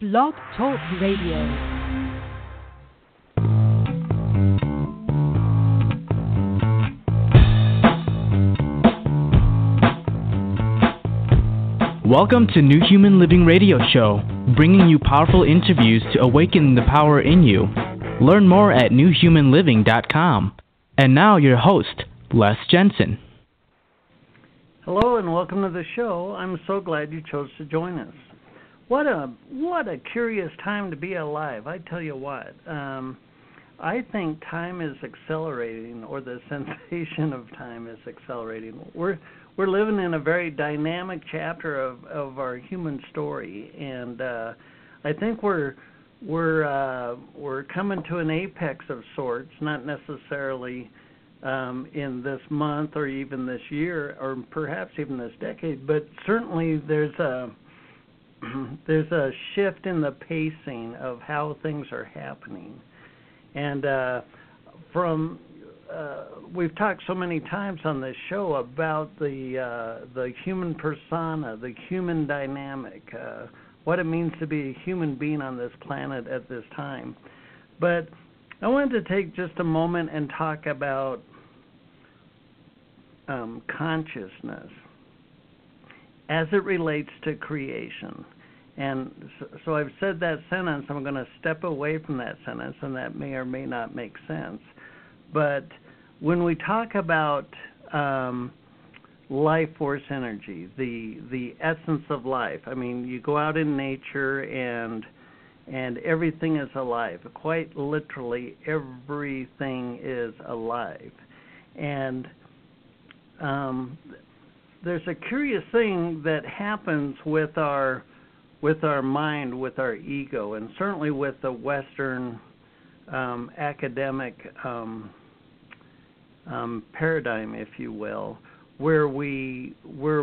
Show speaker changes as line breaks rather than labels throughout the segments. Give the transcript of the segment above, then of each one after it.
Blog Talk Radio.
Welcome to New Human Living Radio Show, bringing you powerful interviews to awaken the power in you. Learn more at newhumanliving.com. And now, your host, Les Jensen.
Hello and welcome to the show. I'm so glad you chose to join us. What a what a curious time to be alive. I tell you what. Um, I think time is accelerating, or the sensation of time is accelerating. We're we're living in a very dynamic chapter of of our human story, and uh, I think we're we're uh, we're coming to an apex of sorts. Not necessarily um, in this month or even this year or perhaps even this decade, but certainly there's a there's a shift in the pacing of how things are happening, and uh, from uh, we've talked so many times on this show about the uh, the human persona, the human dynamic, uh, what it means to be a human being on this planet at this time, but I wanted to take just a moment and talk about um, consciousness as it relates to creation. And so, I've said that sentence. I'm going to step away from that sentence, and that may or may not make sense. But when we talk about um, life force energy, the the essence of life, I mean, you go out in nature and and everything is alive. Quite literally, everything is alive. And um, there's a curious thing that happens with our with our mind, with our ego, and certainly with the Western um, academic um, um, paradigm, if you will, where we where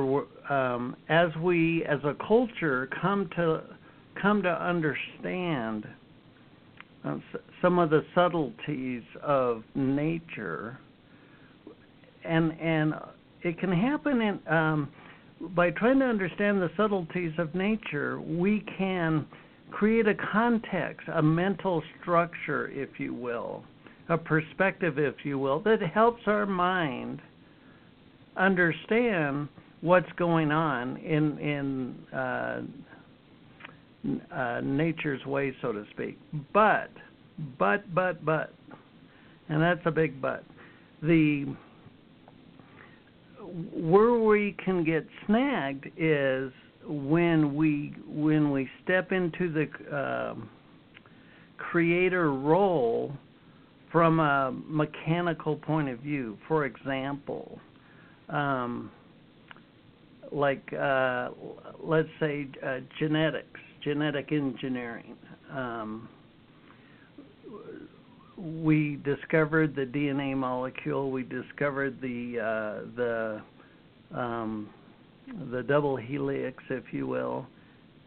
um, as we as a culture come to come to understand uh, some of the subtleties of nature and and it can happen in um, by trying to understand the subtleties of nature. We can create a context, a mental structure, if you will, a perspective, if you will, that helps our mind understand what's going on in in uh, uh, nature's way, so to speak. But, but, but, but, and that's a big but. The where we can get snagged is when we when we step into the uh, creator role from a mechanical point of view. For example, um, like uh, let's say uh, genetics, genetic engineering. Um, we discovered the DNA molecule. We discovered the uh, the um, the double helix, if you will,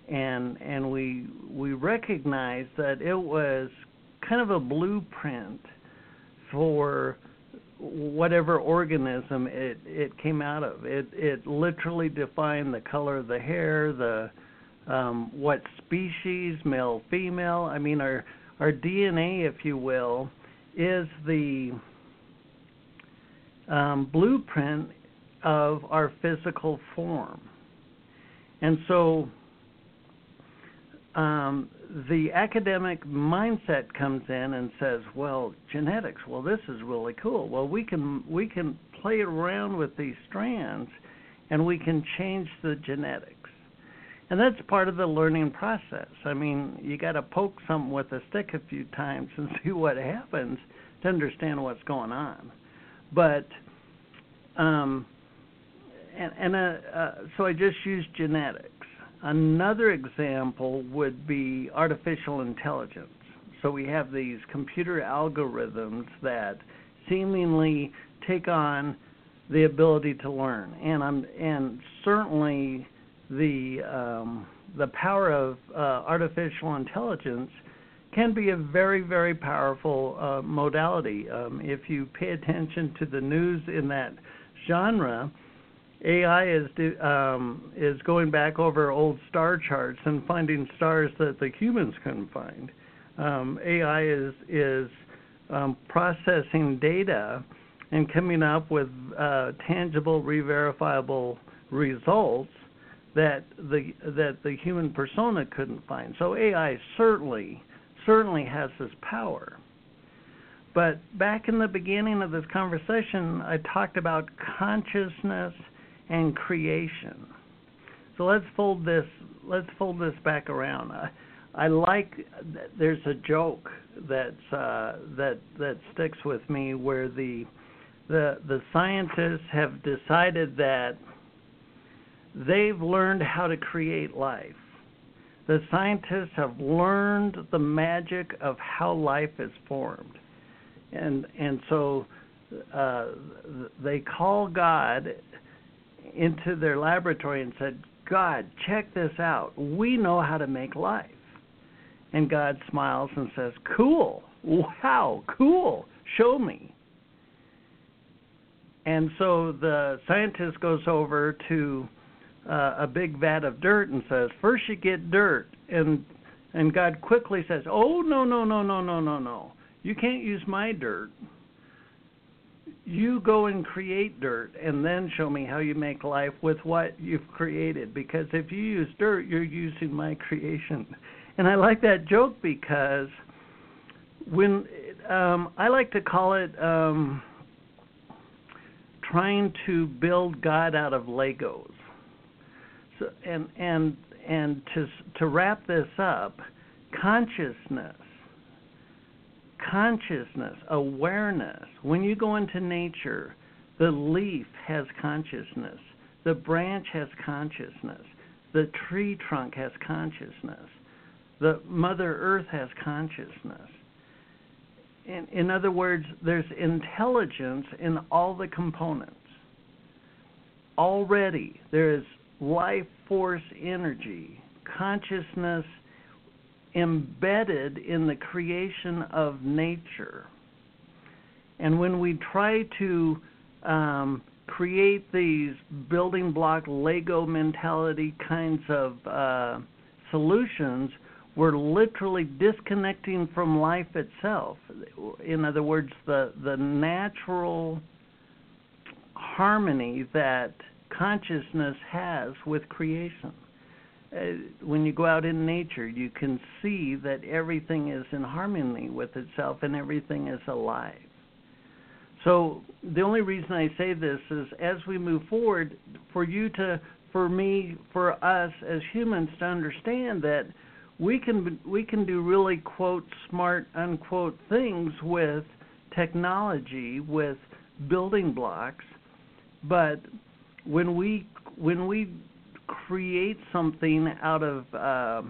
and and we we recognized that it was kind of a blueprint for whatever organism it it came out of. It it literally defined the color of the hair, the um, what species, male, female. I mean, our our DNA, if you will, is the um, blueprint of our physical form. And so um, the academic mindset comes in and says, "Well, genetics. Well, this is really cool. Well, we can we can play around with these strands, and we can change the genetics." And that's part of the learning process. I mean, you got to poke something with a stick a few times and see what happens to understand what's going on. But um, and, and uh, uh, so I just used genetics. Another example would be artificial intelligence. So we have these computer algorithms that seemingly take on the ability to learn, and I'm and certainly the um, the power of uh, artificial intelligence can be a very very powerful uh, modality. Um, if you pay attention to the news in that genre, AI is um, is going back over old star charts and finding stars that the humans couldn't find. Um, AI is is um, processing data and coming up with uh, tangible, re-verifiable results that the that the human persona couldn't find. So AI certainly certainly has this power. But back in the beginning of this conversation, I talked about consciousness and creation. So let's fold this let's fold this back around. I, I like there's a joke that's uh, that that sticks with me where the the the scientists have decided that they've learned how to create life. The scientists have learned the magic of how life is formed and and so uh, they call God into their laboratory and said, God, check this out. We know how to make life. And God smiles and says, Cool. Wow, cool. Show me. And so the scientist goes over to uh, a big vat of dirt and says, First you get dirt. And and God quickly says, Oh, no, no, no, no, no, no, no. You can't use my dirt. You go and create dirt and then show me how you make life with what you've created. Because if you use dirt, you're using my creation. And I like that joke because when um, I like to call it um, trying to build God out of Legos. So, and and and to to wrap this up, consciousness consciousness, awareness. When you go into nature, the leaf has consciousness, the branch has consciousness, the tree trunk has consciousness, the Mother Earth has consciousness. In, in other words, there's intelligence in all the components. Already, there is life force energy, consciousness embedded in the creation of nature. And when we try to um, create these building block Lego mentality kinds of uh, solutions, we're literally disconnecting from life itself. In other words, the, the natural harmony that consciousness has with creation. Uh, when you go out in nature, you can see that everything is in harmony with itself and everything is alive. So the only reason I say this is as we move forward, for you to, for me, for us as humans to understand that we can we can do really quote smart unquote things with technology with building blocks, but when we when we create something out of uh,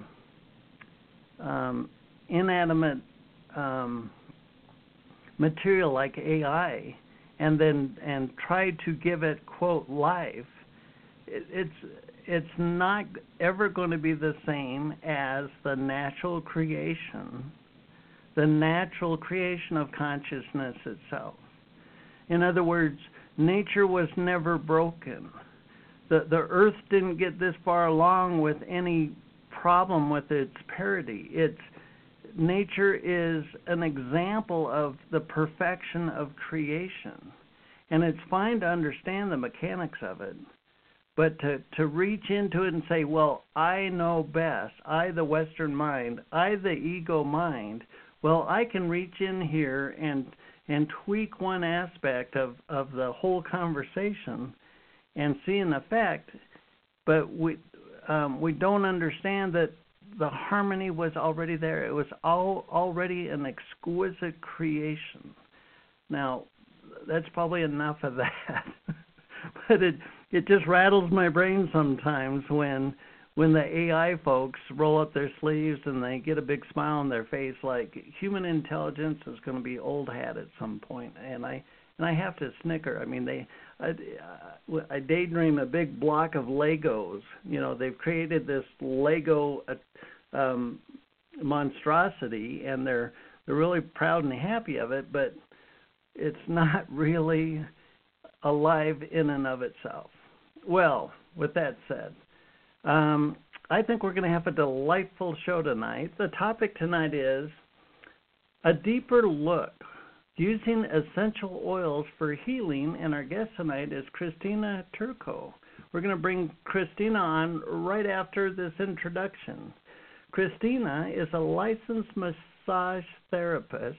um, inanimate um, material like AI, and then and try to give it quote life, it, it's it's not ever going to be the same as the natural creation, the natural creation of consciousness itself. In other words, nature was never broken the the Earth didn't get this far along with any problem with its parity. It's nature is an example of the perfection of creation, and it's fine to understand the mechanics of it. But to, to reach into it and say, well, I know best, I, the Western mind, I, the ego mind, well, I can reach in here and and tweak one aspect of, of the whole conversation and see an effect, but we um, we don't understand that the harmony was already there. It was all already an exquisite creation. Now, that's probably enough of that. but it it just rattles my brain sometimes when when the AI folks roll up their sleeves and they get a big smile on their face like human intelligence is going to be old hat at some point and I and I have to snicker. I mean they I, I daydream a big block of Legos. You know, they've created this Lego um, monstrosity, and they're they're really proud and happy of it, but it's not really alive in and of itself. well, with that said, um, I think we're going to have a delightful show tonight. The topic tonight is a deeper look using essential oils for healing, and our guest tonight is Christina Turco. We're going to bring Christina on right after this introduction. Christina is a licensed massage therapist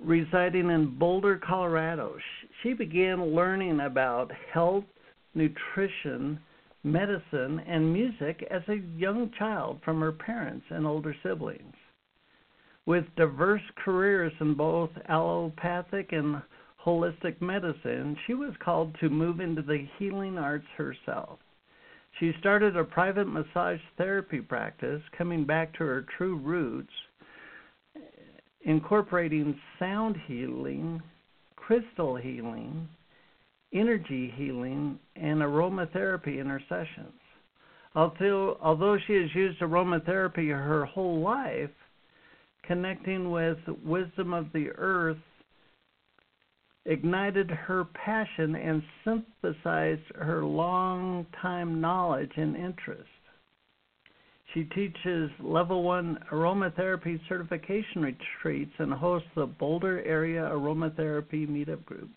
residing in Boulder, Colorado. She began learning about health, nutrition, medicine, and music as a young child from her parents and older siblings. With diverse careers in both allopathic and holistic medicine, she was called to move into the healing arts herself. She started a private massage therapy practice, coming back to her true roots, incorporating sound healing, crystal healing, energy healing, and aromatherapy in her sessions. Although, although she has used aromatherapy her whole life, connecting with wisdom of the earth ignited her passion and synthesized her long time knowledge and interest. She teaches level one aromatherapy certification retreats and hosts the Boulder Area Aromatherapy Meetup Group.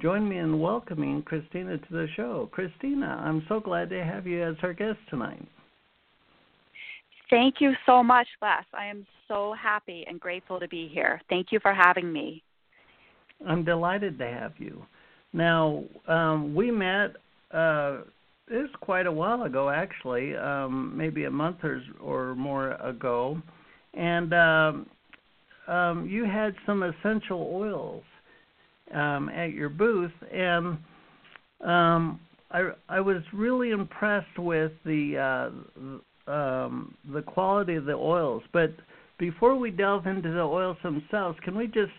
Join me in welcoming Christina to the show. Christina, I'm so glad to have you as our guest tonight.
Thank you so much, Les. I am so happy and grateful to be here. Thank you for having me.
I'm delighted to have you. Now, um, we met. Uh, was quite a while ago, actually, um, maybe a month or, or more ago, and um, um, you had some essential oils um, at your booth, and um, I I was really impressed with the uh, um, the quality of the oils. But before we delve into the oils themselves, can we just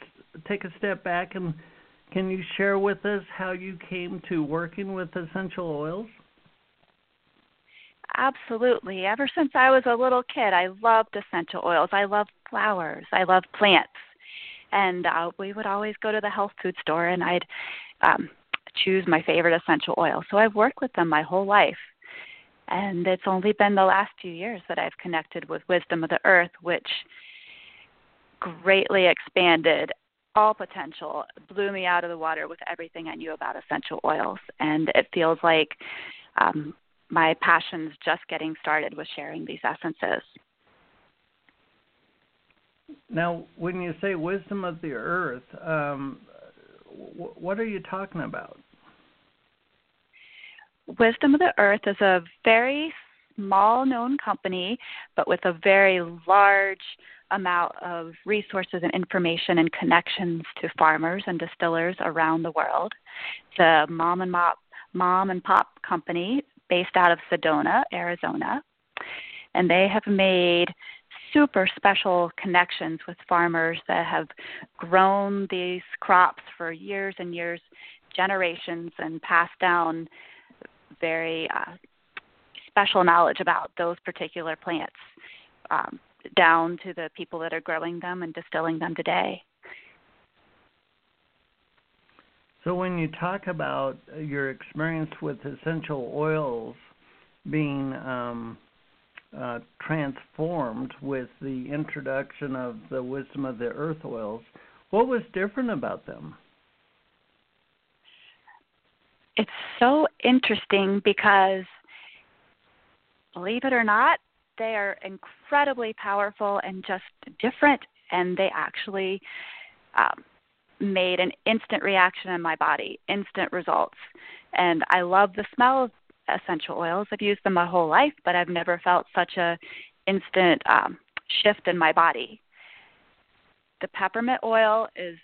take a step back and can you share with us how you came to working with essential oils?
Absolutely. Ever since I was a little kid, I loved essential oils. I loved flowers. I loved plants. And uh, we would always go to the health food store and I'd um, choose my favorite essential oil. So I've worked with them my whole life. And it's only been the last few years that I've connected with Wisdom of the Earth, which greatly expanded all potential, blew me out of the water with everything I knew about essential oils. And it feels like um, my passion's just getting started with sharing these essences.
Now, when you say wisdom of the earth, um, w- what are you talking about?
Wisdom of the Earth is a very small known company, but with a very large amount of resources and information and connections to farmers and distillers around the world. It's a mom and pop, mom and pop company based out of Sedona, Arizona, and they have made super special connections with farmers that have grown these crops for years and years, generations, and passed down very uh, special knowledge about those particular plants um, down to the people that are growing them and distilling them today.
So, when you talk about your experience with essential oils being um, uh, transformed with the introduction of the wisdom of the earth oils, what was different about them?
It's so interesting because, believe it or not, they are incredibly powerful and just different, and they actually um, made an instant reaction in my body, instant results. And I love the smell essential oils. I've used them my whole life, but I've never felt such a instant um, shift in my body. The peppermint oil is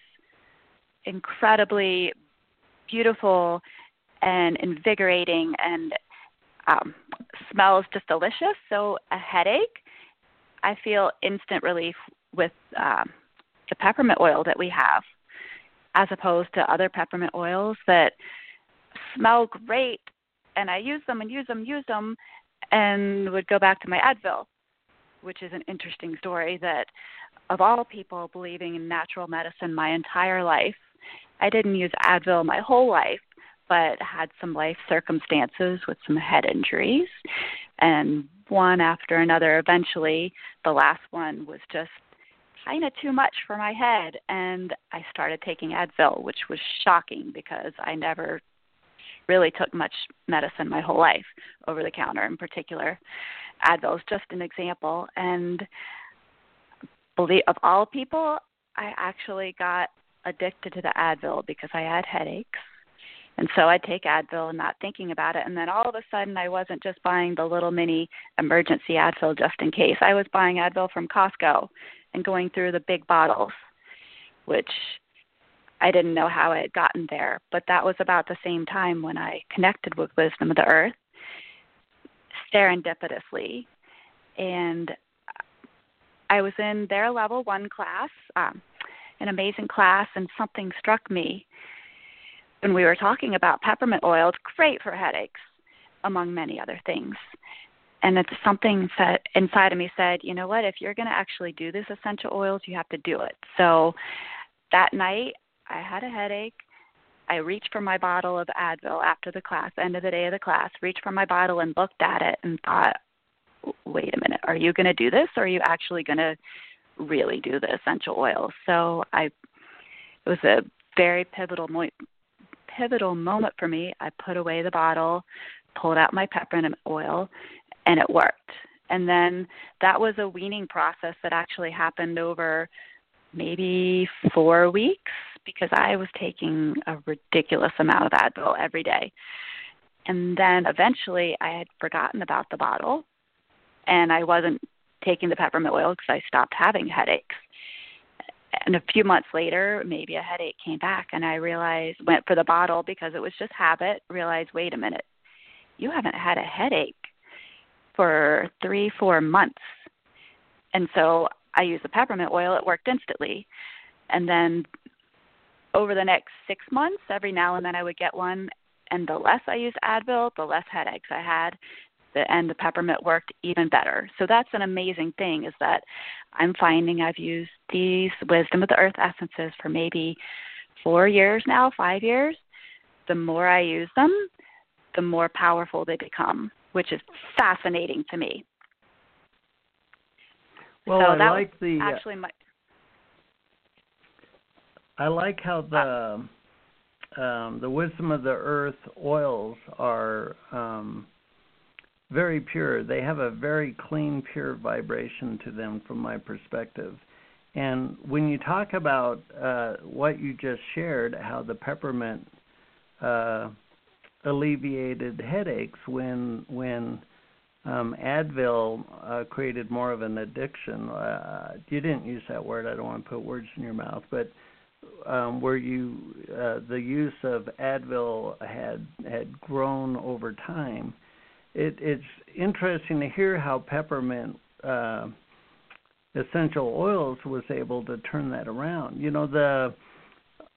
incredibly beautiful and invigorating and um, smells just delicious. So a headache, I feel instant relief with um, the peppermint oil that we have, as opposed to other peppermint oils that smell great, and I use them and use them, use them, and would go back to my Advil, which is an interesting story. That of all people believing in natural medicine my entire life, I didn't use Advil my whole life, but had some life circumstances with some head injuries. And one after another, eventually, the last one was just kind of too much for my head. And I started taking Advil, which was shocking because I never really took much medicine my whole life, over the counter in particular. Advil is just an example. And believe, of all people, I actually got addicted to the Advil because I had headaches. And so I'd take Advil and not thinking about it. And then all of a sudden, I wasn't just buying the little mini emergency Advil just in case. I was buying Advil from Costco and going through the big bottles, which I didn't know how I had gotten there. But that was about the same time when I connected with Wisdom of the Earth serendipitously. And I was in their level one class, um, an amazing class, and something struck me when we were talking about peppermint oil. It's great for headaches, among many other things. And it's something that inside of me said, you know what, if you're going to actually do this essential oils, you have to do it. So that night, I had a headache. I reached for my bottle of Advil after the class, end of the day of the class, reached for my bottle and looked at it and thought, wait a minute, are you going to do this or are you actually going to really do the essential oils? So I, it was a very pivotal mo- pivotal moment for me. I put away the bottle, pulled out my peppermint oil, and it worked. And then that was a weaning process that actually happened over maybe four weeks because I was taking a ridiculous amount of Advil every day. And then eventually I had forgotten about the bottle and I wasn't taking the peppermint oil because I stopped having headaches. And a few months later, maybe a headache came back and I realized went for the bottle because it was just habit, realized, wait a minute, you haven't had a headache for three, four months. And so I used the peppermint oil, it worked instantly. And then over the next six months, every now and then I would get one. And the less I used Advil, the less headaches I had. The, and the peppermint worked even better. So that's an amazing thing is that I'm finding I've used these Wisdom of the Earth essences for maybe four years now, five years. The more I use them, the more powerful they become, which is fascinating to me.
Well,
so
I
that
like the
uh, actually my
I like how the um, the wisdom of the earth oils are um, very pure. They have a very clean, pure vibration to them, from my perspective. And when you talk about uh, what you just shared, how the peppermint uh, alleviated headaches when when um, Advil uh, created more of an addiction. Uh, you didn't use that word. I don't want to put words in your mouth, but um, where you uh, the use of Advil had had grown over time. It, it's interesting to hear how peppermint uh, essential oils was able to turn that around. You know the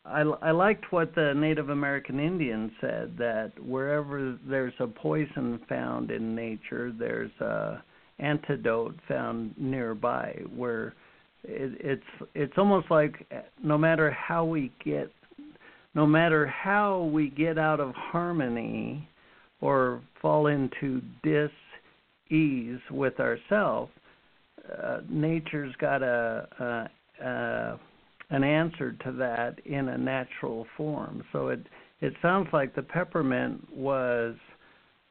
I, I liked what the Native American Indian said that wherever there's a poison found in nature, there's a antidote found nearby. Where it, it's it's almost like no matter how we get no matter how we get out of harmony or fall into dis ease with ourselves, uh, nature's got a, a, a an answer to that in a natural form. So it it sounds like the peppermint was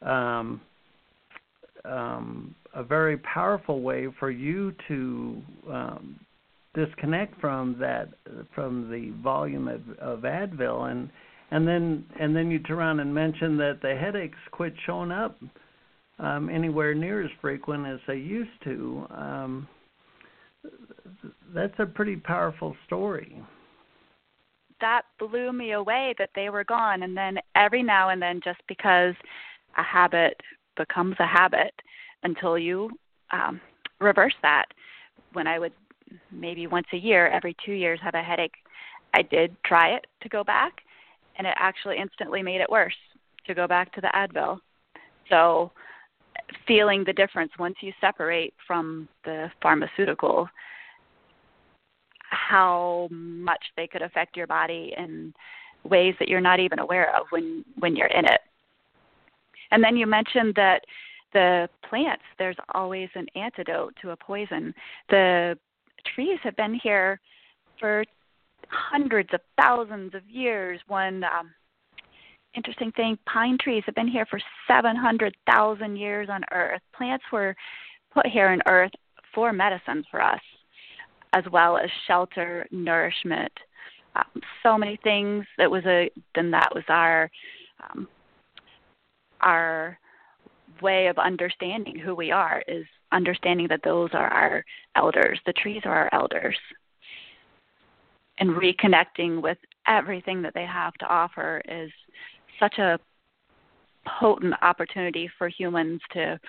um, um, a very powerful way for you to um, disconnect from that from the volume of, of Advil and and then and then you turn around and mention that the headaches quit showing up um, anywhere near as frequent as they used to. Um, that's a pretty powerful story.
That blew me away that they were gone, and then every now and then, just because a habit becomes a habit until you um, reverse that. When I would maybe once a year, every two years, have a headache, I did try it to go back, and it actually instantly made it worse to go back to the Advil. So, feeling the difference once you separate from the pharmaceutical, how much they could affect your body and ways that you're not even aware of when when you're in it. And then you mentioned that the plants there's always an antidote to a poison. The trees have been here for hundreds of thousands of years. One um, interesting thing pine trees have been here for 700,000 years on Earth. Plants were put here on Earth for medicine for us, as well as shelter, nourishment. Um, so many things that was a then that was our um, our way of understanding who we are is understanding that those are our elders the trees are our elders and reconnecting with everything that they have to offer is such a potent opportunity for humans to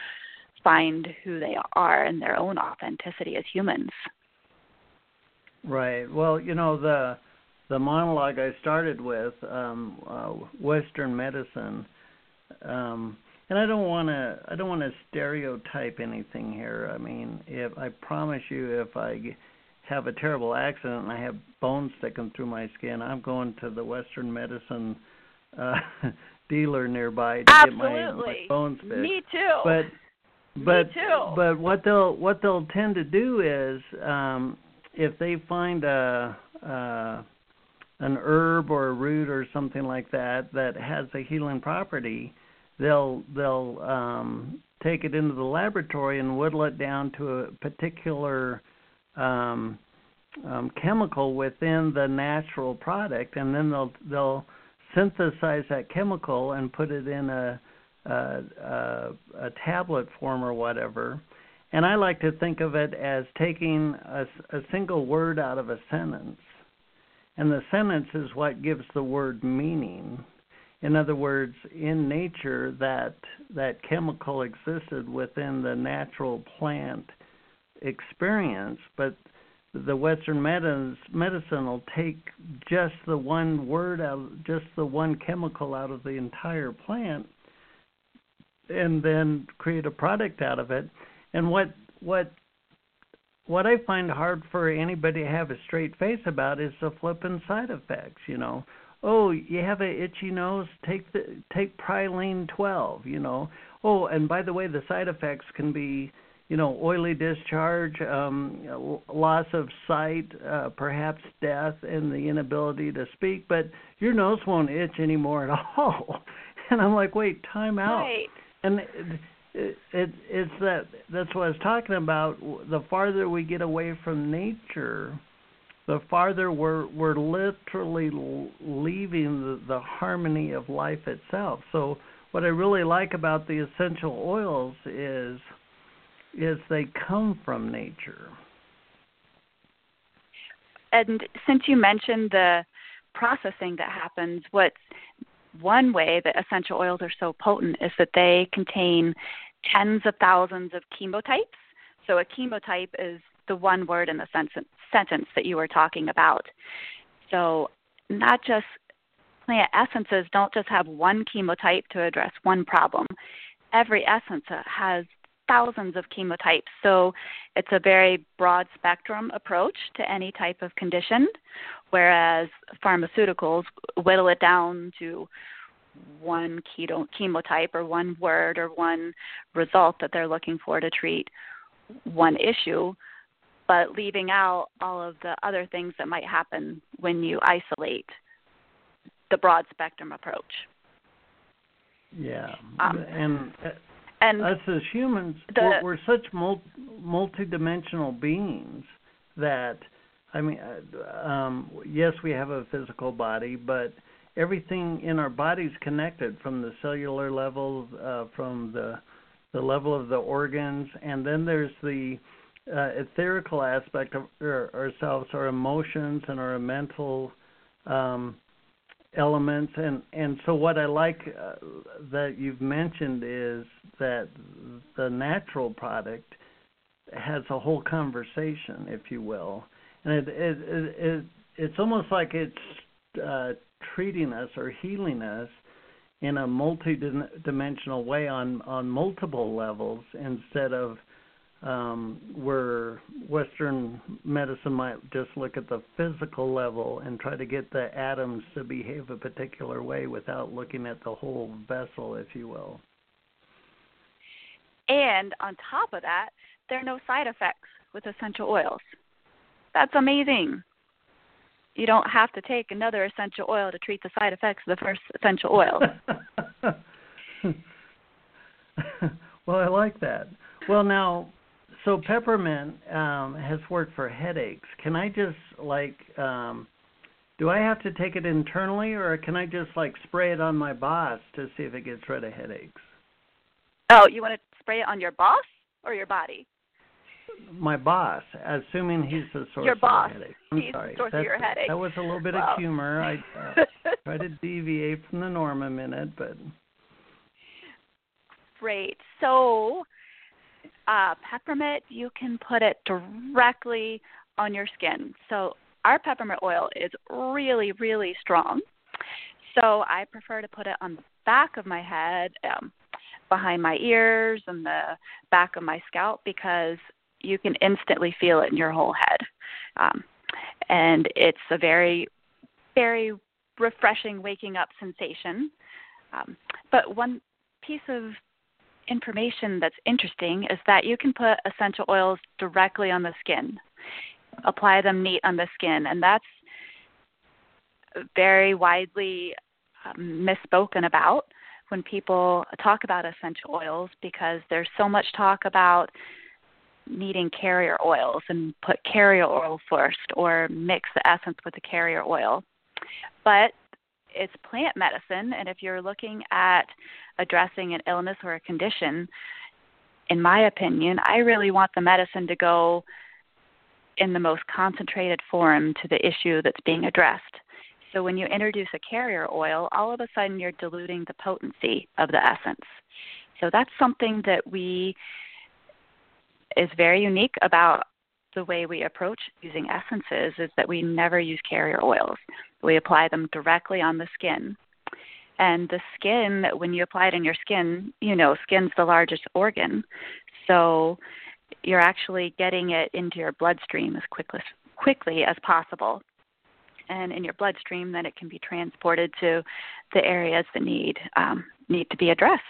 find who they are and their own authenticity as humans.
Right. Well, you know the the monologue I started with, um, uh, Western medicine, um, and I don't want to I don't want to stereotype anything here. I mean, if I promise you, if I have a terrible accident and I have bones sticking through my skin, I'm going to the Western medicine uh, dealer nearby to
Absolutely.
get my, my bones fixed.
Me too.
But but
Me too.
but what they'll what they'll tend to do is um if they find a uh an herb or a root or something like that that has a healing property, they'll they'll um take it into the laboratory and whittle it down to a particular um um chemical within the natural product and then they'll they'll synthesize that chemical and put it in a a, a, a tablet form or whatever. And I like to think of it as taking a, a single word out of a sentence, and the sentence is what gives the word meaning. In other words, in nature, that that chemical existed within the natural plant experience, but the Western medicine medicine will take just the one word out, just the one chemical out of the entire plant, and then create a product out of it. And what what what I find hard for anybody to have a straight face about is the flipping side effects. You know, oh, you have a itchy nose, take the take Praline 12. You know, oh, and by the way, the side effects can be you know, oily discharge, um, loss of sight, uh, perhaps death, and the inability to speak. But your nose won't itch anymore at all. And I'm like, wait, time out.
Right.
And it, it it's that that's what I was talking about. The farther we get away from nature, the farther we're we're literally leaving the, the harmony of life itself. So what I really like about the essential oils is is they come from nature.
And since you mentioned the processing that happens, what's one way that essential oils are so potent is that they contain tens of thousands of chemotypes. So a chemotype is the one word in the sentence that you were talking about. So not just plant essences don't just have one chemotype to address one problem. Every essence has thousands of chemotypes. So it's a very broad spectrum approach to any type of condition, whereas pharmaceuticals whittle it down to one keto, chemotype or one word or one result that they're looking for to treat one issue, but leaving out all of the other things that might happen when you isolate the broad spectrum approach.
Yeah, um, and uh,
and
us as humans,
the,
we're, we're such multi multidimensional beings that, I mean, uh, um, yes, we have a physical body, but everything in our body is connected from the cellular level, uh, from the the level of the organs, and then there's the uh, etherical aspect of our, ourselves, our emotions, and our mental um, elements. And and so what I like uh, that you've mentioned is that the natural product has a whole conversation if you will. And it it it, it it's almost like it's uh, treating us or healing us in a multi-dimensional way on on multiple levels instead of um, where Western medicine might just look at the physical level and try to get the atoms to behave a particular way without looking at the whole vessel, if you will.
And on top of that, there are no side effects with essential oils. That's amazing. You don't have to take another essential oil to treat the side effects of the first essential oil.
well, I like that. Well, now, so peppermint um, has worked for headaches. Can I just like, um, do I have to take it internally, or can I just like spray it on my boss to see if it gets rid of headaches?
Oh, you want to spray it on your boss or your body?
My boss, assuming he's the source
your boss.
of the headache. I'm
he's
sorry.
the source
That's,
of your headache.
That was a little bit of humor. I uh, try to deviate from the norm a minute, but
great. So, uh, peppermint, you can put it directly on your skin. So, our peppermint oil is really, really strong. So, I prefer to put it on the back of my head, um, behind my ears, and the back of my scalp because you can instantly feel it in your whole head. Um, and it's a very, very refreshing waking up sensation. Um, but one piece of information that's interesting is that you can put essential oils directly on the skin, apply them neat on the skin, and that's very widely um, misspoken about when people talk about essential oils because there's so much talk about needing carrier oils and put carrier oil first or mix the essence with the carrier oil. But it's plant medicine, and if you're looking at addressing an illness or a condition, in my opinion, I really want the medicine to go in the most concentrated form to the issue that's being addressed. So when you introduce a carrier oil, all of a sudden you're diluting the potency of the essence. So that's something that we is very unique about the way we approach using essences is that we never use carrier oils. We apply them directly on the skin. And the skin, when you apply it in your skin, you know, skin's the largest organ. So you're actually getting it into your bloodstream as quickly, quickly as possible. And in your bloodstream, then it can be transported to the areas that need um, need to be addressed.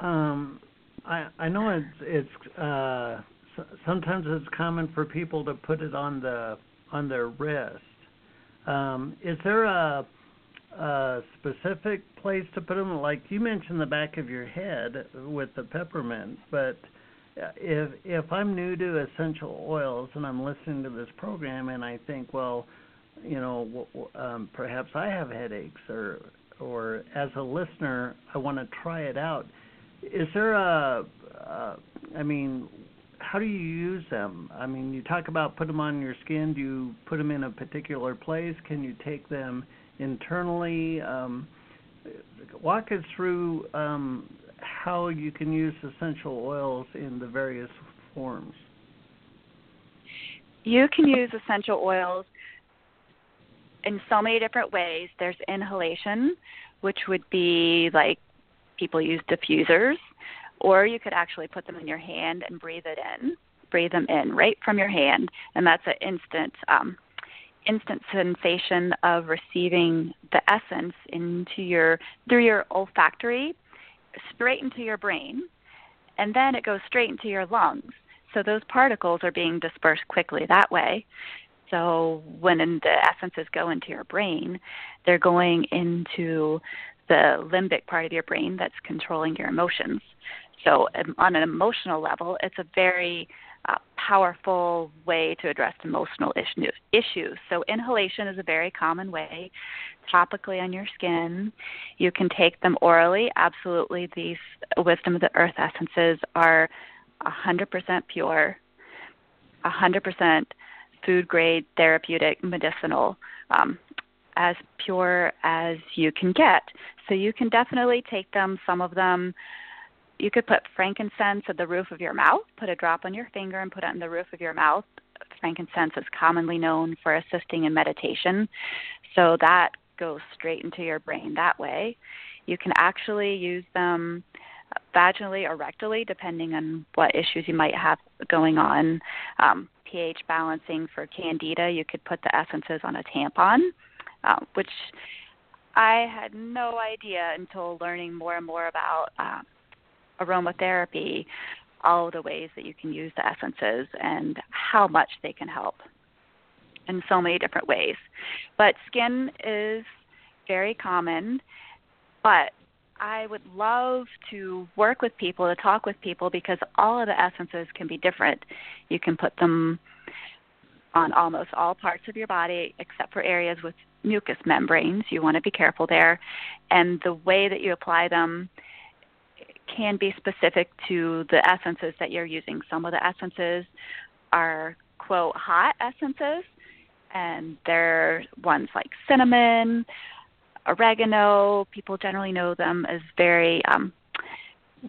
Um, I I know it's it's uh, sometimes it's common for people to put it on the on their wrist. Um, is there a, a specific place to put them? Like you mentioned, the back of your head with the peppermint, but if if I'm new to essential oils and I'm listening to this program and I think, well, you know, um, perhaps I have headaches, or or as a listener, I want to try it out. Is there a, uh, mean, how do you use them? I mean, you talk about put them on your skin. Do you put them in a particular place? Can you take them internally? Um, walk us through um, how you can use essential oils in the various forms.
You can use essential oils in so many different ways. There's inhalation, which would be like people use diffusers, or you could actually put them in your hand and breathe it in, breathe them in right from your hand, and that's an instant um, instant sensation of receiving the essence into your through your olfactory straight into your brain. And then it goes straight into your lungs. So those particles are being dispersed quickly that way. So when the essences go into your brain they're going into the limbic part of your brain that's controlling your emotions so um, on an emotional level it's a very uh, powerful way to address emotional issues. So, inhalation is a very common way, topically on your skin. You can take them orally. Absolutely, these Wisdom of the Earth essences are 100% pure, 100% food grade, therapeutic, medicinal. Um, as pure as you can get. So you can definitely take them, some of them you could put frankincense at the roof of your mouth, put a drop on your finger and put it on the roof of your mouth. Frankincense is commonly known for assisting in meditation. So that goes straight into your brain that way. You can actually use them vaginally or rectally, depending on what issues you might have going on. Um, pH balancing for candida, you could put the essences on a tampon, uh, which I had no idea until learning more and more about uh, aromatherapy, all the ways that you can use the essences and how much they can help in so many different ways. But skin is very common, but I would love to work with people, to talk with people, because all of the essences can be different. You can put them on almost all parts of your body except for areas with mucous membranes. You want to be careful there. And the way that you apply them can be specific to the essences that you're using. Some of the essences are, quote, hot essences, and they're ones like cinnamon, oregano. People generally know them as very um,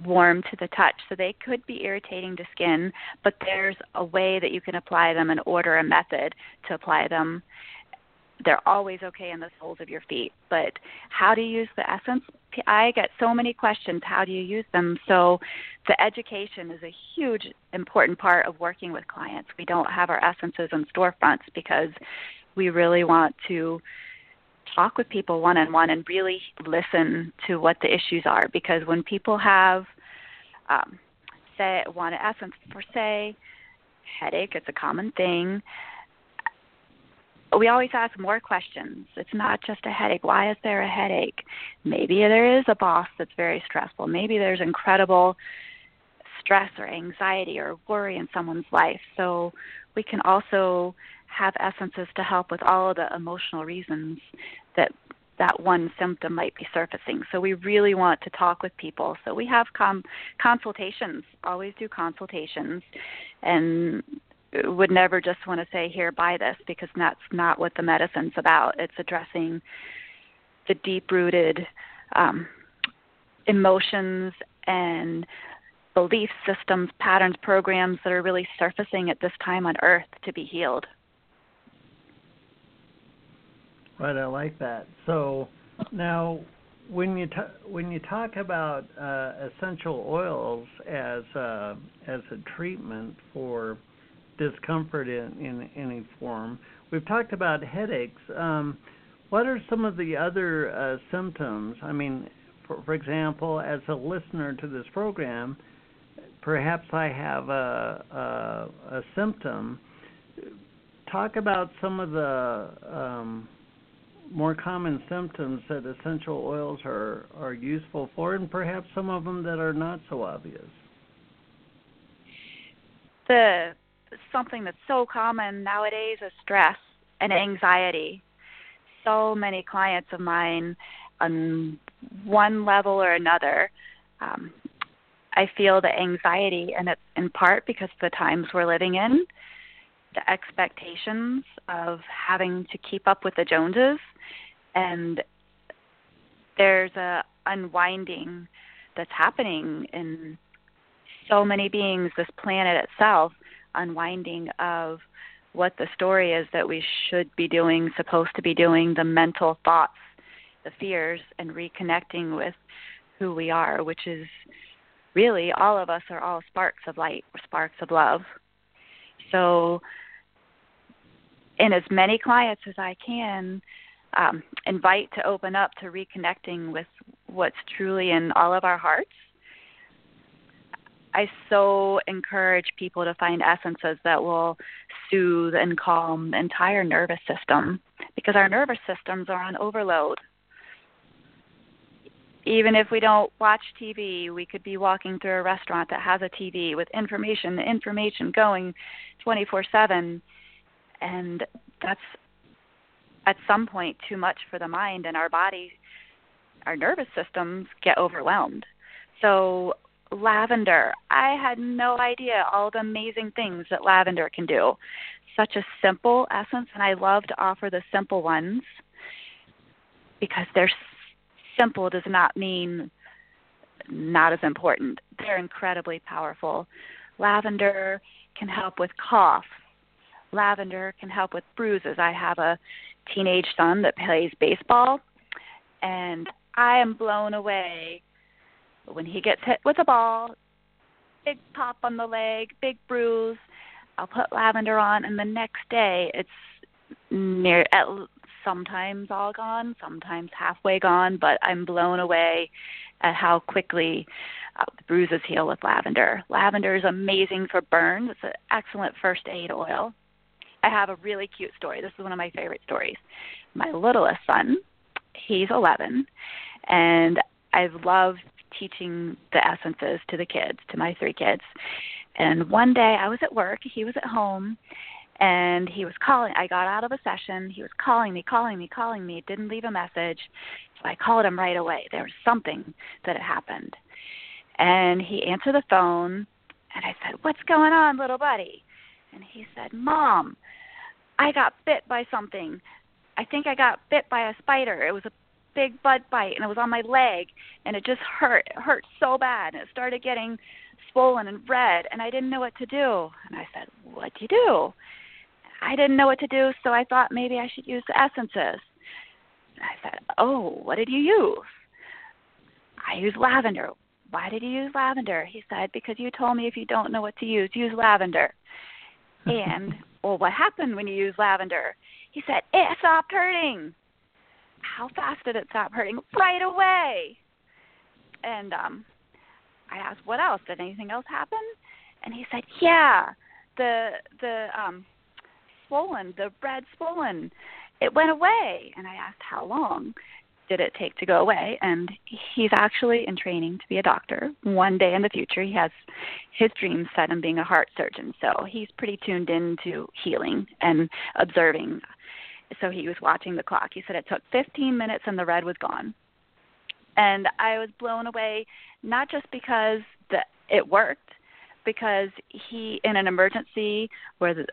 warm to the touch, so they could be irritating to skin, but there's a way that you can apply them and order a method to apply them. They're always okay in the soles of your feet, but how do you use the essence? I get so many questions. How do you use them? So, the education is a huge, important part of working with clients. We don't have our essences in storefronts because we really want to talk with people one on one and really listen to what the issues are because when people have um, say one essence for say headache it's a common thing we always ask more questions. It's not just a headache. Why is there a headache? Maybe there is a boss that's very stressful. Maybe there's incredible stress or anxiety or worry in someone's life. So we can also have essences to help with all of the emotional reasons that that one symptom might be surfacing. So we really want to talk with people. So we have com- consultations, always do consultations, and would never just want to say here buy this because that's not what the medicine's about. It's addressing the deep-rooted um, emotions and belief systems, patterns, programs that are really surfacing at this time on earth to be healed.
Right, I like that. So now, when you ta- when you talk about uh, essential oils as uh, as a treatment for discomfort in, in any form, we've talked about headaches. Um, what are some of the other uh, symptoms? I mean, for, for example, as a listener to this program, perhaps I have a, a, a symptom. Talk about some of the um, more common symptoms that essential oils are, are useful for, and perhaps some of them that are not so obvious?
The something that's so common nowadays is stress and anxiety. So many clients of mine, on one level or another, um, I feel the anxiety, and it's in part because of the times we're living in, the expectations of having to keep up with the Joneses and there's a unwinding that's happening in so many beings this planet itself unwinding of what the story is that we should be doing supposed to be doing the mental thoughts the fears and reconnecting with who we are which is really all of us are all sparks of light sparks of love so in as many clients as i can um, invite to open up to reconnecting with what's truly in all of our hearts. I so encourage people to find essences that will soothe and calm the entire nervous system because our nervous systems are on overload. Even if we don't watch TV, we could be walking through a restaurant that has a TV with information, information going 24 7. And that's at some point too much for the mind and our body our nervous systems get overwhelmed so lavender. I had no idea all the amazing things that lavender can do. Such a simple essence and i love to offer the simple ones because they're simple does not mean not as important. They're incredibly powerful. Lavender can help with cough. Lavender can help with bruises. I have a teenage son that plays baseball, and I am blown away But when he gets hit with a ball, big pop on the leg, big bruise, I'll put lavender on, and the next day it's near at sometimes all gone, sometimes halfway gone, but I'm blown away at how quickly uh, the bruises heal with lavender. Lavender is amazing for burns. It's an excellent first aid oil. I have a really cute story. This is one of my favorite stories. My littlest son, he's 11, and I've loved teaching the essences to the kids, to my three kids. And one day I was at work, he was at home, and he was calling. I got out of a session. He was calling me, calling me, calling me. Didn't leave a message. So I called him right away. There was something that had happened. And he answered the phone, and I said, What's going on, little buddy? And he said, Mom, I got bit by something. I think I got bit by a spider. It was a big bug bite and it was on my leg and it just hurt. It hurt so bad and it started getting swollen and red and I didn't know what to do. And I said, What'd you do? I didn't know what to do, so I thought maybe I should use the essences. I said, Oh, what did you use? I use lavender. Why did you use lavender? He said, Because you told me if you don't know what to use, use lavender. and, well, what happened when you use lavender? He said, It stopped hurting. How fast did it stop hurting? Right away. And um I asked, What else? Did anything else happen? And he said, Yeah. The the um swollen, the red swollen. It went away. And I asked, How long did it take to go away? And he's actually in training to be a doctor. One day in the future, he has his dreams set on being a heart surgeon. So he's pretty tuned into healing and observing. So he was watching the clock. He said it took 15 minutes and the red was gone. And I was blown away, not just because the, it worked, because he, in an emergency where the,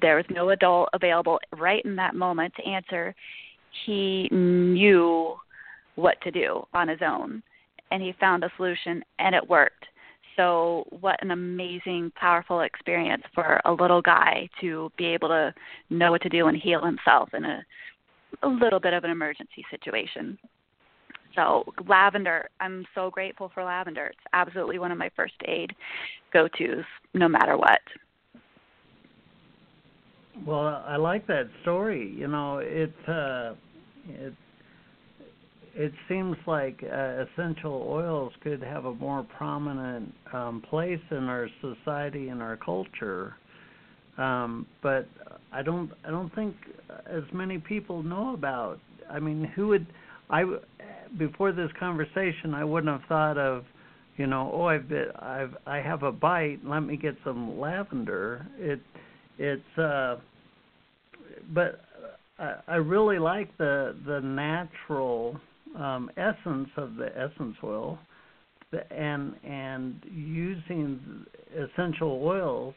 there was no adult available right in that moment to answer. He knew what to do on his own, and he found a solution, and it worked. So, what an amazing, powerful experience for a little guy to be able to know what to do and heal himself in a, a little bit of an emergency situation. So, lavender, I'm so grateful for lavender. It's absolutely one of my first aid go tos, no matter what.
Well, I like that story. You know, it's uh, it it seems like uh, essential oils could have a more prominent um, place in our society and our culture. Um, but I don't I don't think as many people know about. I mean, who would I before this conversation I wouldn't have thought of you know, oh, I've been, I've I have a bite. Let me get some lavender. It it's uh but I, I really like the the natural um essence of the essence oil and and using essential oils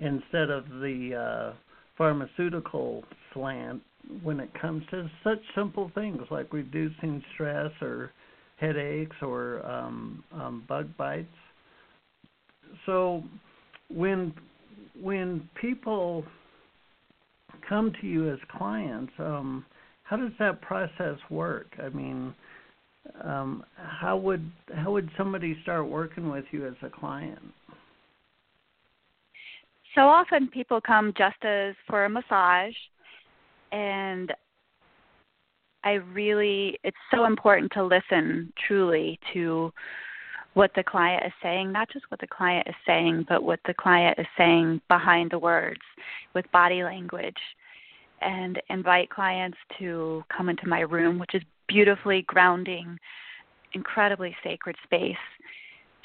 instead of the uh pharmaceutical slant when it comes to such simple things like reducing stress or headaches or um, um, bug bites. So when when people come to you as clients, um, how does that process work? I mean, um, how would how would somebody start working with you as a client?
So often people come just as for a massage, and I really, it's so important to listen truly to what the client is saying, not just what the client is saying, but what the client is saying behind the words with body language. And invite clients to come into my room, which is beautifully grounding, incredibly sacred space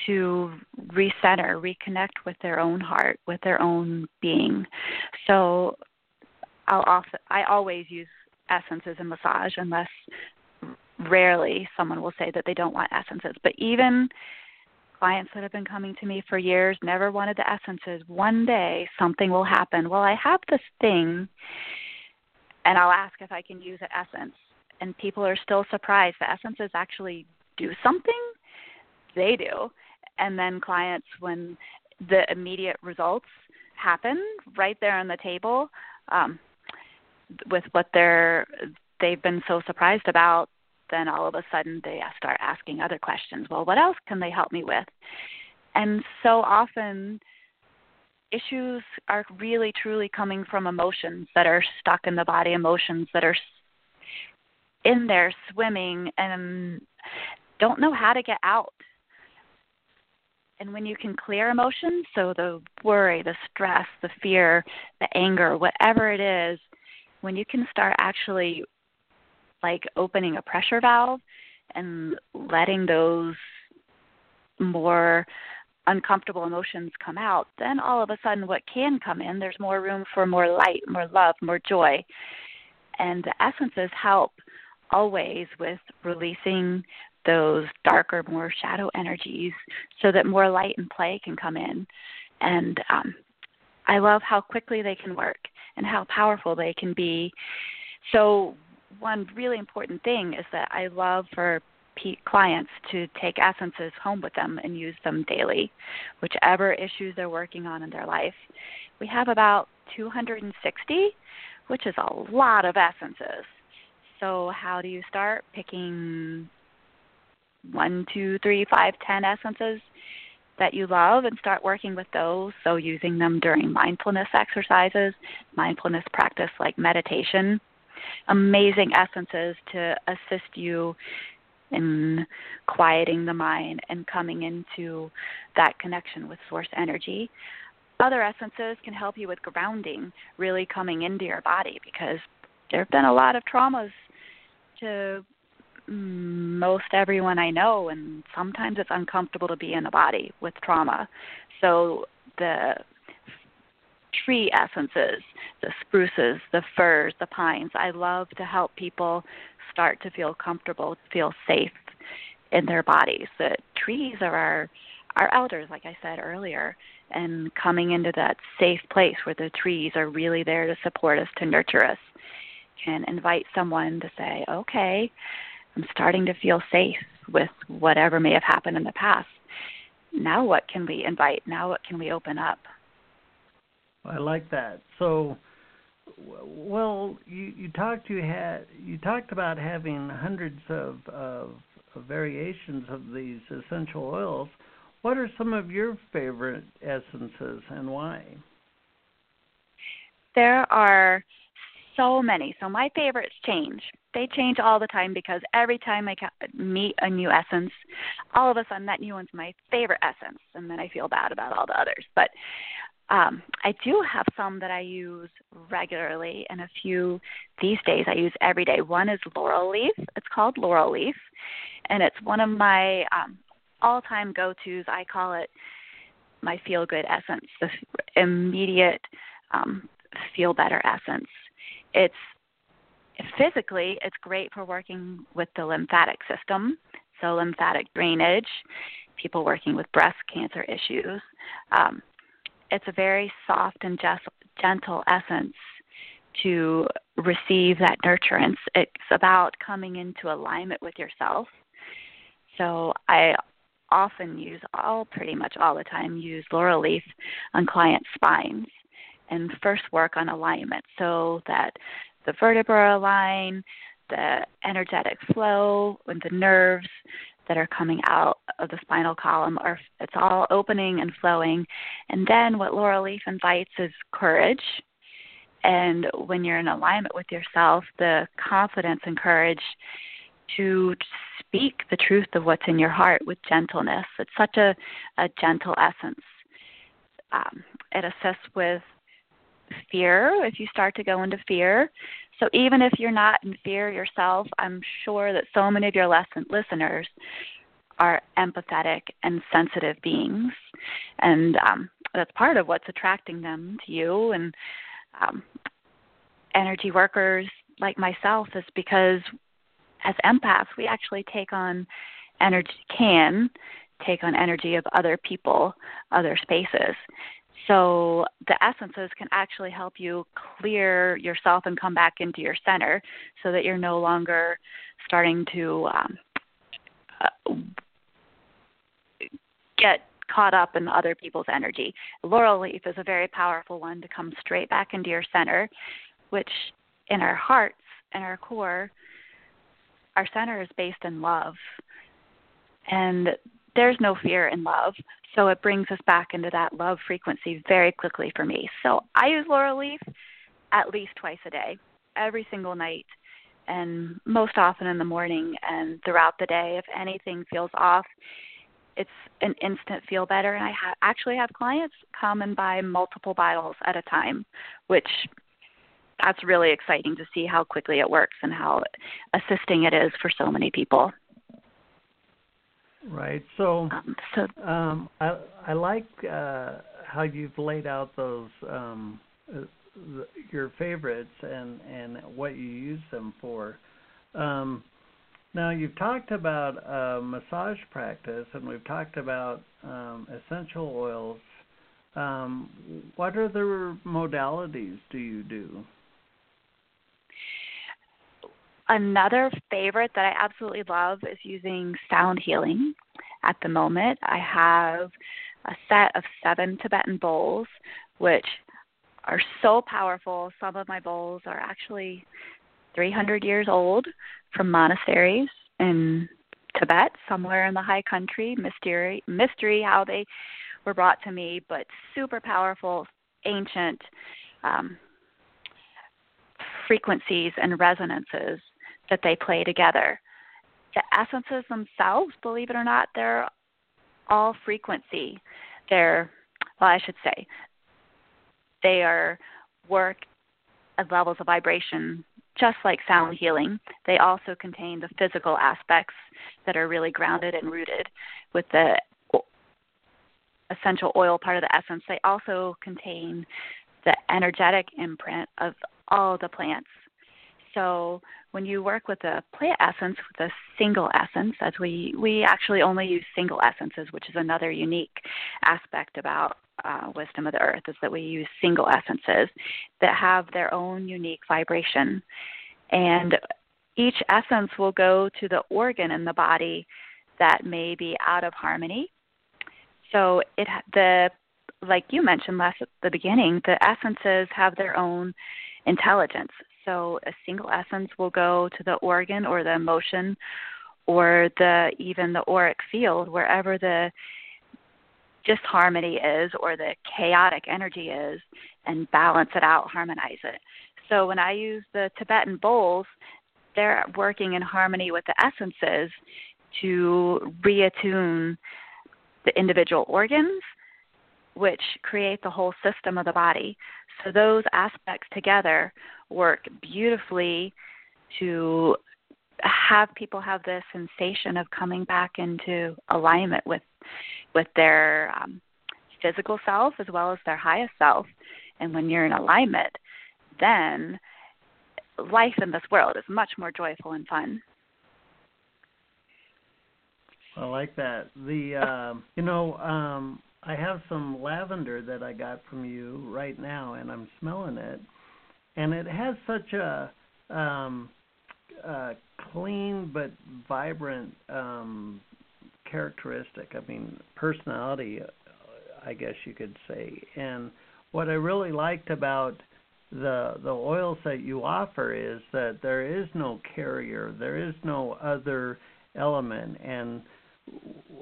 to recenter, reconnect with their own heart, with their own being. So I'll often, I always use essences in massage unless rarely someone will say that they don't want essences. But even clients that have been coming to me for years never wanted the essences. One day something will happen. Well, I have this thing and I'll ask if I can use an essence. And people are still surprised. The essences actually do something. They do. And then clients, when the immediate results happen right there on the table, um, with what they're they've been so surprised about then all of a sudden they start asking other questions. Well, what else can they help me with? And so often issues are really truly coming from emotions that are stuck in the body, emotions that are in there swimming and don't know how to get out. And when you can clear emotions, so the worry, the stress, the fear, the anger, whatever it is, when you can start actually like opening a pressure valve and letting those more uncomfortable emotions come out, then all of a sudden what can come in, there's more room for more light, more love, more joy. And the essences help always with releasing those darker, more shadow energies so that more light and play can come in. And um, I love how quickly they can work and how powerful they can be. So, one really important thing is that I love for clients to take essences home with them and use them daily, whichever issues they're working on in their life. We have about 260, which is a lot of essences. So, how do you start picking one, two, three, five, ten essences that you love and start working with those? So, using them during mindfulness exercises, mindfulness practice like meditation. Amazing essences to assist you in quieting the mind and coming into that connection with source energy. Other essences can help you with grounding, really coming into your body because there have been a lot of traumas to mm, most everyone I know, and sometimes it's uncomfortable to be in a body with trauma. So the tree essences, the spruces, the firs, the pines, I love to help people start to feel comfortable, feel safe in their bodies. The trees are our our elders, like I said earlier, and coming into that safe place where the trees are really there to support us, to nurture us, can invite someone to say, okay, I'm starting to feel safe with whatever may have happened in the past. Now, what can we invite? Now, what can we open up?
I like that. So, well, you you talked you had you talked about having hundreds of, of, of variations of these essential oils. What are some of your favorite essences and why?
There are so many. So my favorites change. They change all the time because every time I meet a new essence, all of a sudden that new one's my favorite essence, and then I feel bad about all the others. But um, I do have some that I use regularly, and a few these days I use every day. One is laurel leaf. It's called laurel leaf, and it's one of my um, all-time go-tos. I call it my feel-good essence, the immediate um, feel better essence. It's physically it's great for working with the lymphatic system, so lymphatic drainage. People working with breast cancer issues. Um, it's a very soft and gentle essence to receive that nurturance. It's about coming into alignment with yourself. So I often use all pretty much all the time use laurel leaf on client spines and first work on alignment so that the vertebra align, the energetic flow, and the nerves that are coming out of the spinal column are it's all opening and flowing. And then what Laurel Leaf invites is courage. And when you're in alignment with yourself, the confidence and courage to speak the truth of what's in your heart with gentleness. It's such a, a gentle essence. Um, it assists with fear if you start to go into fear. So even if you're not in fear yourself, I'm sure that so many of your lesson, listeners are empathetic and sensitive beings, and um, that's part of what's attracting them to you. And um, energy workers like myself is because as empaths, we actually take on energy, can take on energy of other people, other spaces. So the essences can actually help you clear yourself and come back into your center so that you're no longer starting to um, uh, get caught up in other people's energy. Laurel leaf is a very powerful one to come straight back into your center, which in our hearts and our core our center is based in love. And there's no fear in love. So it brings us back into that love frequency very quickly for me. So I use laurel leaf at least twice a day, every single night, and most often in the morning and throughout the day. If anything feels off, it's an instant feel better. And I ha- actually have clients come and buy multiple bottles at a time, which that's really exciting to see how quickly it works and how assisting it is for so many people.
Right. So,
um, so
um, I I like uh, how you've laid out those um, uh, the, your favorites and and what you use them for. Um, now you've talked about uh, massage practice and we've talked about um, essential oils. Um, what other modalities do you do?
Another favorite that I absolutely love is using sound healing. At the moment, I have a set of seven Tibetan bowls, which are so powerful. Some of my bowls are actually 300 years old from monasteries in Tibet, somewhere in the high country. Mystery, mystery how they were brought to me, but super powerful, ancient um, frequencies and resonances that they play together. The essences themselves, believe it or not, they're all frequency. They're, well, I should say, they are work at levels of vibration just like sound healing. They also contain the physical aspects that are really grounded and rooted with the essential oil part of the essence. They also contain the energetic imprint of all the plants. So when you work with a plant essence with a single essence, as we we actually only use single essences, which is another unique aspect about uh, wisdom of the earth, is that we use single essences that have their own unique vibration, and each essence will go to the organ in the body that may be out of harmony. So it the like you mentioned last at the beginning, the essences have their own intelligence. So a single essence will go to the organ or the emotion or the even the auric field wherever the disharmony is or the chaotic energy is and balance it out, harmonize it. So when I use the Tibetan bowls, they're working in harmony with the essences to reattune the individual organs, which create the whole system of the body. So those aspects together work beautifully to have people have this sensation of coming back into alignment with with their um, physical self as well as their highest self. And when you're in alignment, then life in this world is much more joyful and fun.
I like that. The um, you know um, I have some lavender that I got from you right now, and I'm smelling it, and it has such a um, uh, clean but vibrant um, characteristic. I mean, personality, I guess you could say. And what I really liked about the the oils that you offer is that there is no carrier, there is no other element, and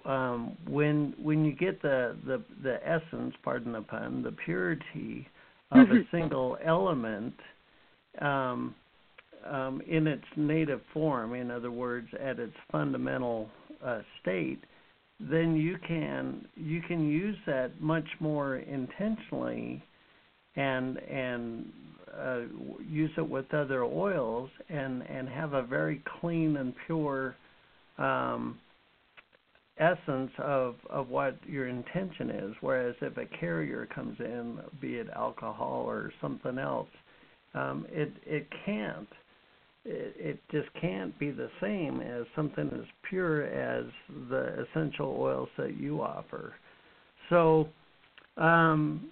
um, when when you get the, the the essence, pardon the pun, the purity of a mm-hmm. single element um, um, in its native form, in other words, at its fundamental uh, state, then you can you can use that much more intentionally and and uh, use it with other oils and and have a very clean and pure um, essence of of what your intention is. Whereas if a carrier comes in, be it alcohol or something else, um, it it can't. It, it just can't be the same as something as pure as the essential oils that you offer. So, um,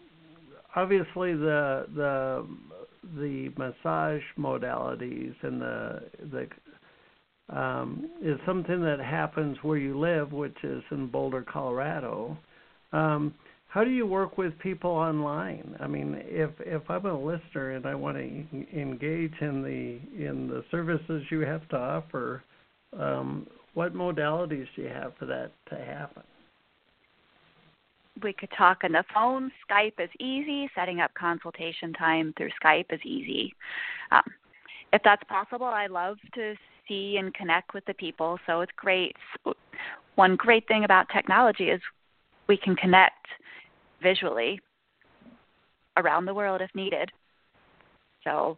obviously, the the the massage modalities and the the um, is something that happens where you live, which is in Boulder, Colorado. Um, how do you work with people online? I mean, if if I'm a listener and I want to engage in the in the services you have to offer, um, what modalities do you have for that to happen?
We could talk on the phone. Skype is easy. Setting up consultation time through Skype is easy. Um, if that's possible, I love to see and connect with the people. So it's great. One great thing about technology is we can connect visually around the world if needed. So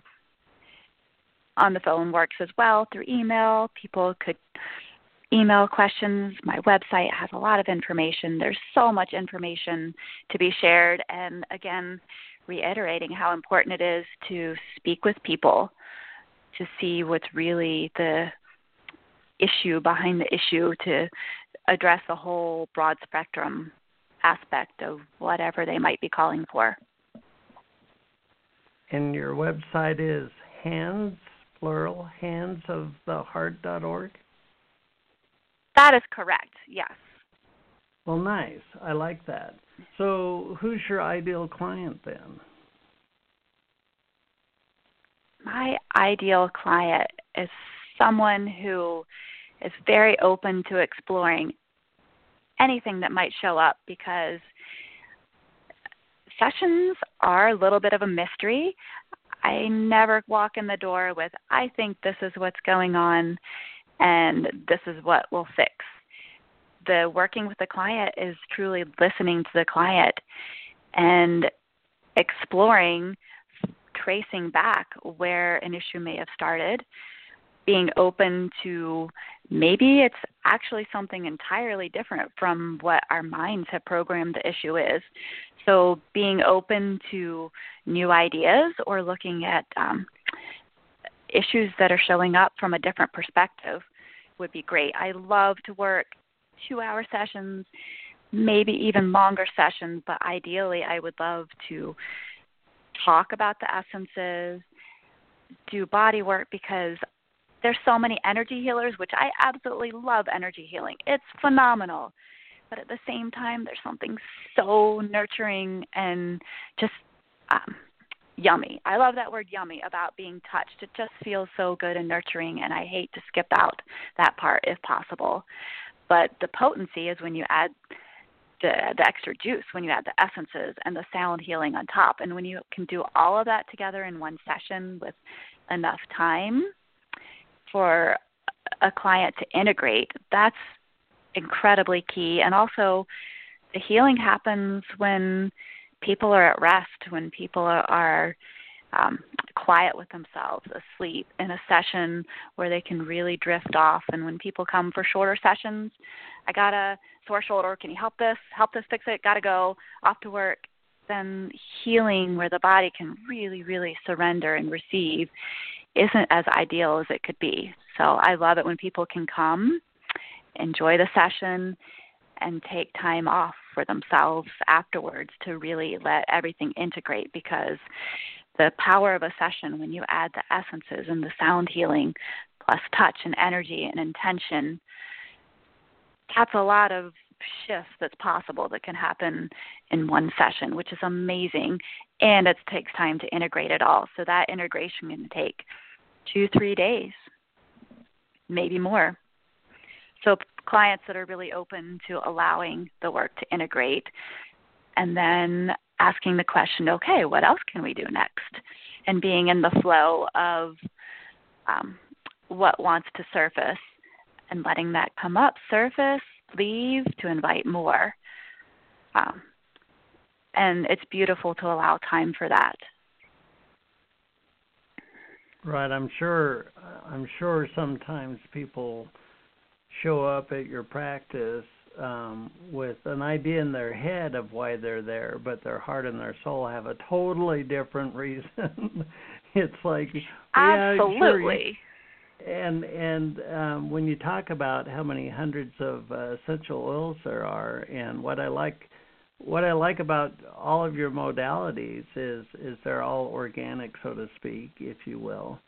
on the phone works as well through email. People could email questions. My website has a lot of information. There's so much information to be shared. And again, reiterating how important it is to speak with people to see what's really the issue behind the issue to address a whole broad spectrum aspect of whatever they might be calling for.
And your website is hands, plural, hands of the heart.org?
That is correct, yes.
Well, nice. I like that. So, who's your ideal client then?
My ideal client is someone who is very open to exploring anything that might show up because sessions are a little bit of a mystery. I never walk in the door with, I think this is what's going on and this is what will fix. The working with the client is truly listening to the client and exploring, tracing back where an issue may have started, being open to maybe it's actually something entirely different from what our minds have programmed the issue is. So, being open to new ideas or looking at um, issues that are showing up from a different perspective would be great. I love to work two hour sessions, maybe even longer sessions, but ideally, I would love to talk about the essences, do body work because there's so many energy healers, which I absolutely love energy healing. It's phenomenal. But at the same time, there's something so nurturing and just um, yummy. I love that word yummy about being touched. It just feels so good and nurturing, and I hate to skip out that part if possible. But the potency is when you add the the extra juice, when you add the essences and the sound healing on top, and when you can do all of that together in one session with enough time for a client to integrate, that's incredibly key. And also, the healing happens when people are at rest, when people are, are um, quiet with themselves, asleep, in a session where they can really drift off. And when people come for shorter sessions, I got a sore shoulder. Can you help this? Help this fix it? Got to go off to work. Then healing where the body can really, really surrender and receive isn't as ideal as it could be. So I love it when people can come, enjoy the session, and take time off for themselves afterwards to really let everything integrate because the power of a session when you add the essences and the sound healing plus touch and energy and intention. That's a lot of shifts that's possible that can happen in one session which is amazing. And it takes time to integrate it all. So that integration can take two three days maybe more. So clients that are really open to allowing the work to integrate and then asking the question okay what else can we do next? And being in the flow of um, what wants to surface and letting that come up surface leave to invite more. Um, and it's beautiful to allow time for that.
Right. I'm sure i'm sure sometimes people show up at your practice um, with an idea in their head of why they're there, but their heart and their soul have a totally different reason. it's like
absolutely.
Yeah, sure. And and um, when you talk about how many hundreds of uh, essential oils there are, and what I like, what I like about all of your modalities is is they're all organic, so to speak, if you will,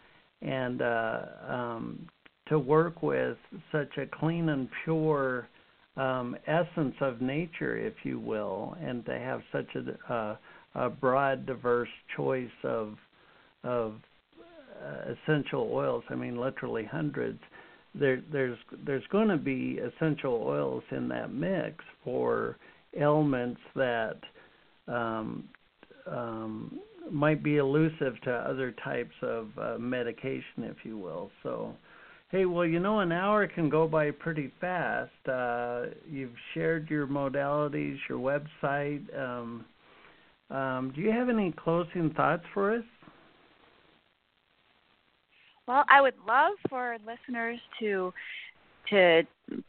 and uh, um, to work with such a clean and pure um, essence of nature, if you will, and to have such a, uh, a broad, diverse choice of of uh, essential oils. I mean, literally hundreds. there there's there's going to be essential oils in that mix for ailments that um, um, might be elusive to other types of uh, medication, if you will. So, hey, well, you know, an hour can go by pretty fast. Uh, you've shared your modalities, your website. Um, um, do you have any closing thoughts for us?
Well, I would love for listeners to to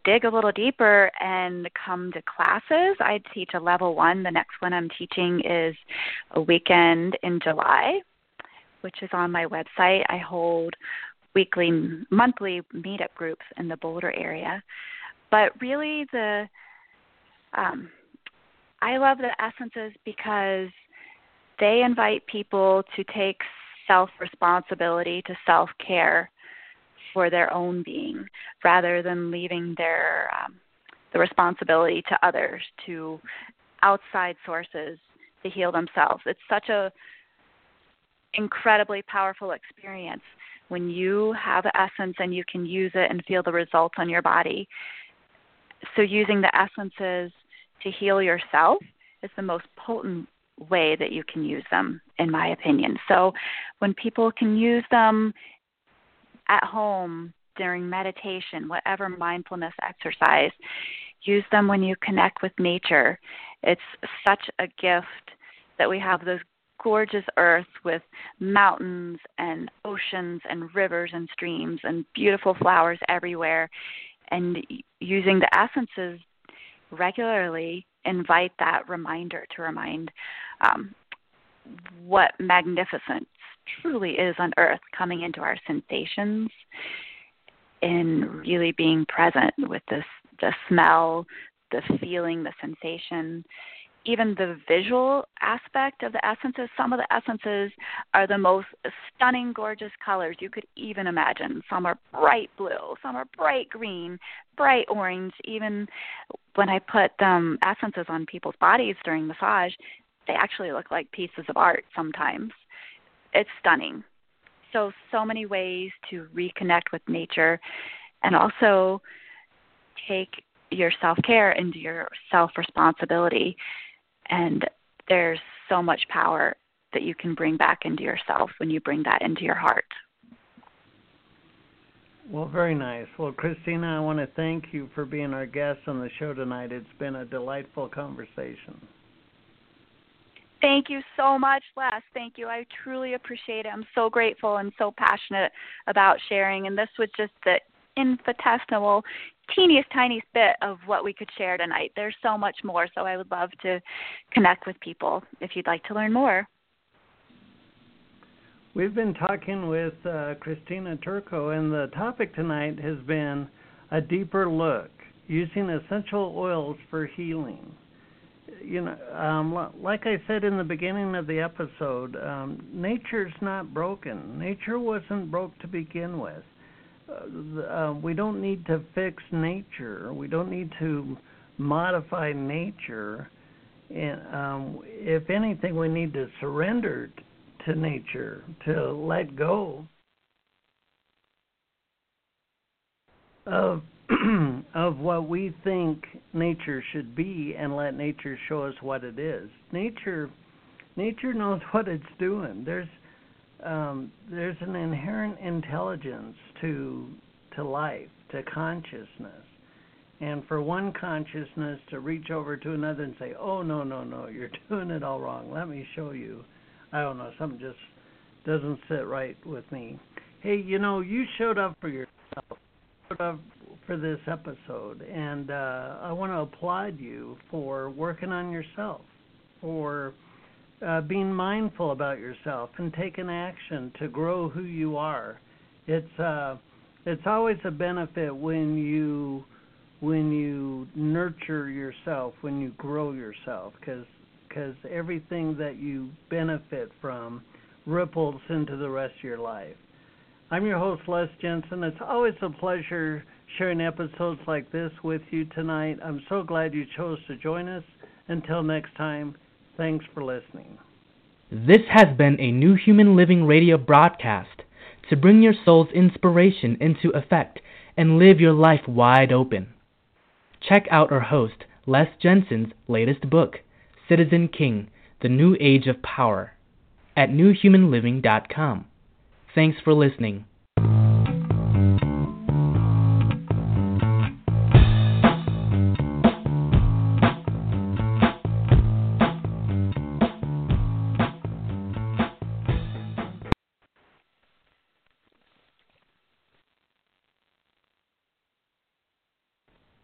dig a little deeper and come to classes. I teach a level one. The next one I'm teaching is a weekend in July, which is on my website. I hold weekly, monthly meetup groups in the Boulder area. But really, the um, I love the essences because they invite people to take self responsibility to self care for their own being rather than leaving their um, the responsibility to others to outside sources to heal themselves it's such a incredibly powerful experience when you have essence and you can use it and feel the results on your body so using the essences to heal yourself is the most potent way that you can use them, in my opinion. So when people can use them at home during meditation, whatever mindfulness exercise, use them when you connect with nature. It's such a gift that we have this gorgeous earth with mountains and oceans and rivers and streams and beautiful flowers everywhere. And using the essences regularly invite that reminder to remind um, what magnificence truly is on earth coming into our sensations and really being present with this the smell the feeling the sensation even the visual aspect of the essences, some of the essences are the most stunning, gorgeous colors you could even imagine. Some are bright blue, some are bright green, bright orange. Even when I put um, essences on people's bodies during massage, they actually look like pieces of art sometimes. It's stunning. So, so many ways to reconnect with nature and also take your self care into your self responsibility and there's so much power that you can bring back into yourself when you bring that into your heart.
Well, very nice. Well, Christina, I want to thank you for being our guest on the show tonight. It's been a delightful conversation.
Thank you so much, Les. Thank you. I truly appreciate it. I'm so grateful and so passionate about sharing. And this was just the infinitesimal teeniest tiniest bit of what we could share tonight. There's so much more, so I would love to connect with people if you'd like to learn more.
We've been talking with uh, Christina Turco, and the topic tonight has been a deeper look using essential oils for healing. You know, um, like I said in the beginning of the episode, um, nature's not broken. Nature wasn't broke to begin with uh, we don't need to fix nature. We don't need to modify nature. And um, if anything, we need to surrender to nature, to let go of of what we think nature should be, and let nature show us what it is. Nature, nature knows what it's doing. There's um, there's an inherent intelligence to to life, to consciousness. And for one consciousness to reach over to another and say, "Oh no, no, no, you're doing it all wrong. Let me show you." I don't know, something just doesn't sit right with me. Hey, you know, you showed up for yourself, showed up for this episode, and uh, I want to applaud you for working on yourself, for uh, being mindful about yourself and taking action to grow who you are. It's uh, it's always a benefit when you when you nurture yourself, when you grow yourself, because because everything that you benefit from ripples into the rest of your life. I'm your host, Les Jensen. It's always a pleasure sharing episodes like this with you tonight. I'm so glad you chose to join us. Until next time, Thanks for listening.
This has been a New Human Living radio broadcast to bring your soul's inspiration into effect and live your life wide open. Check out our host, Les Jensen's latest book, Citizen King The New Age of Power, at newhumanliving.com. Thanks for listening.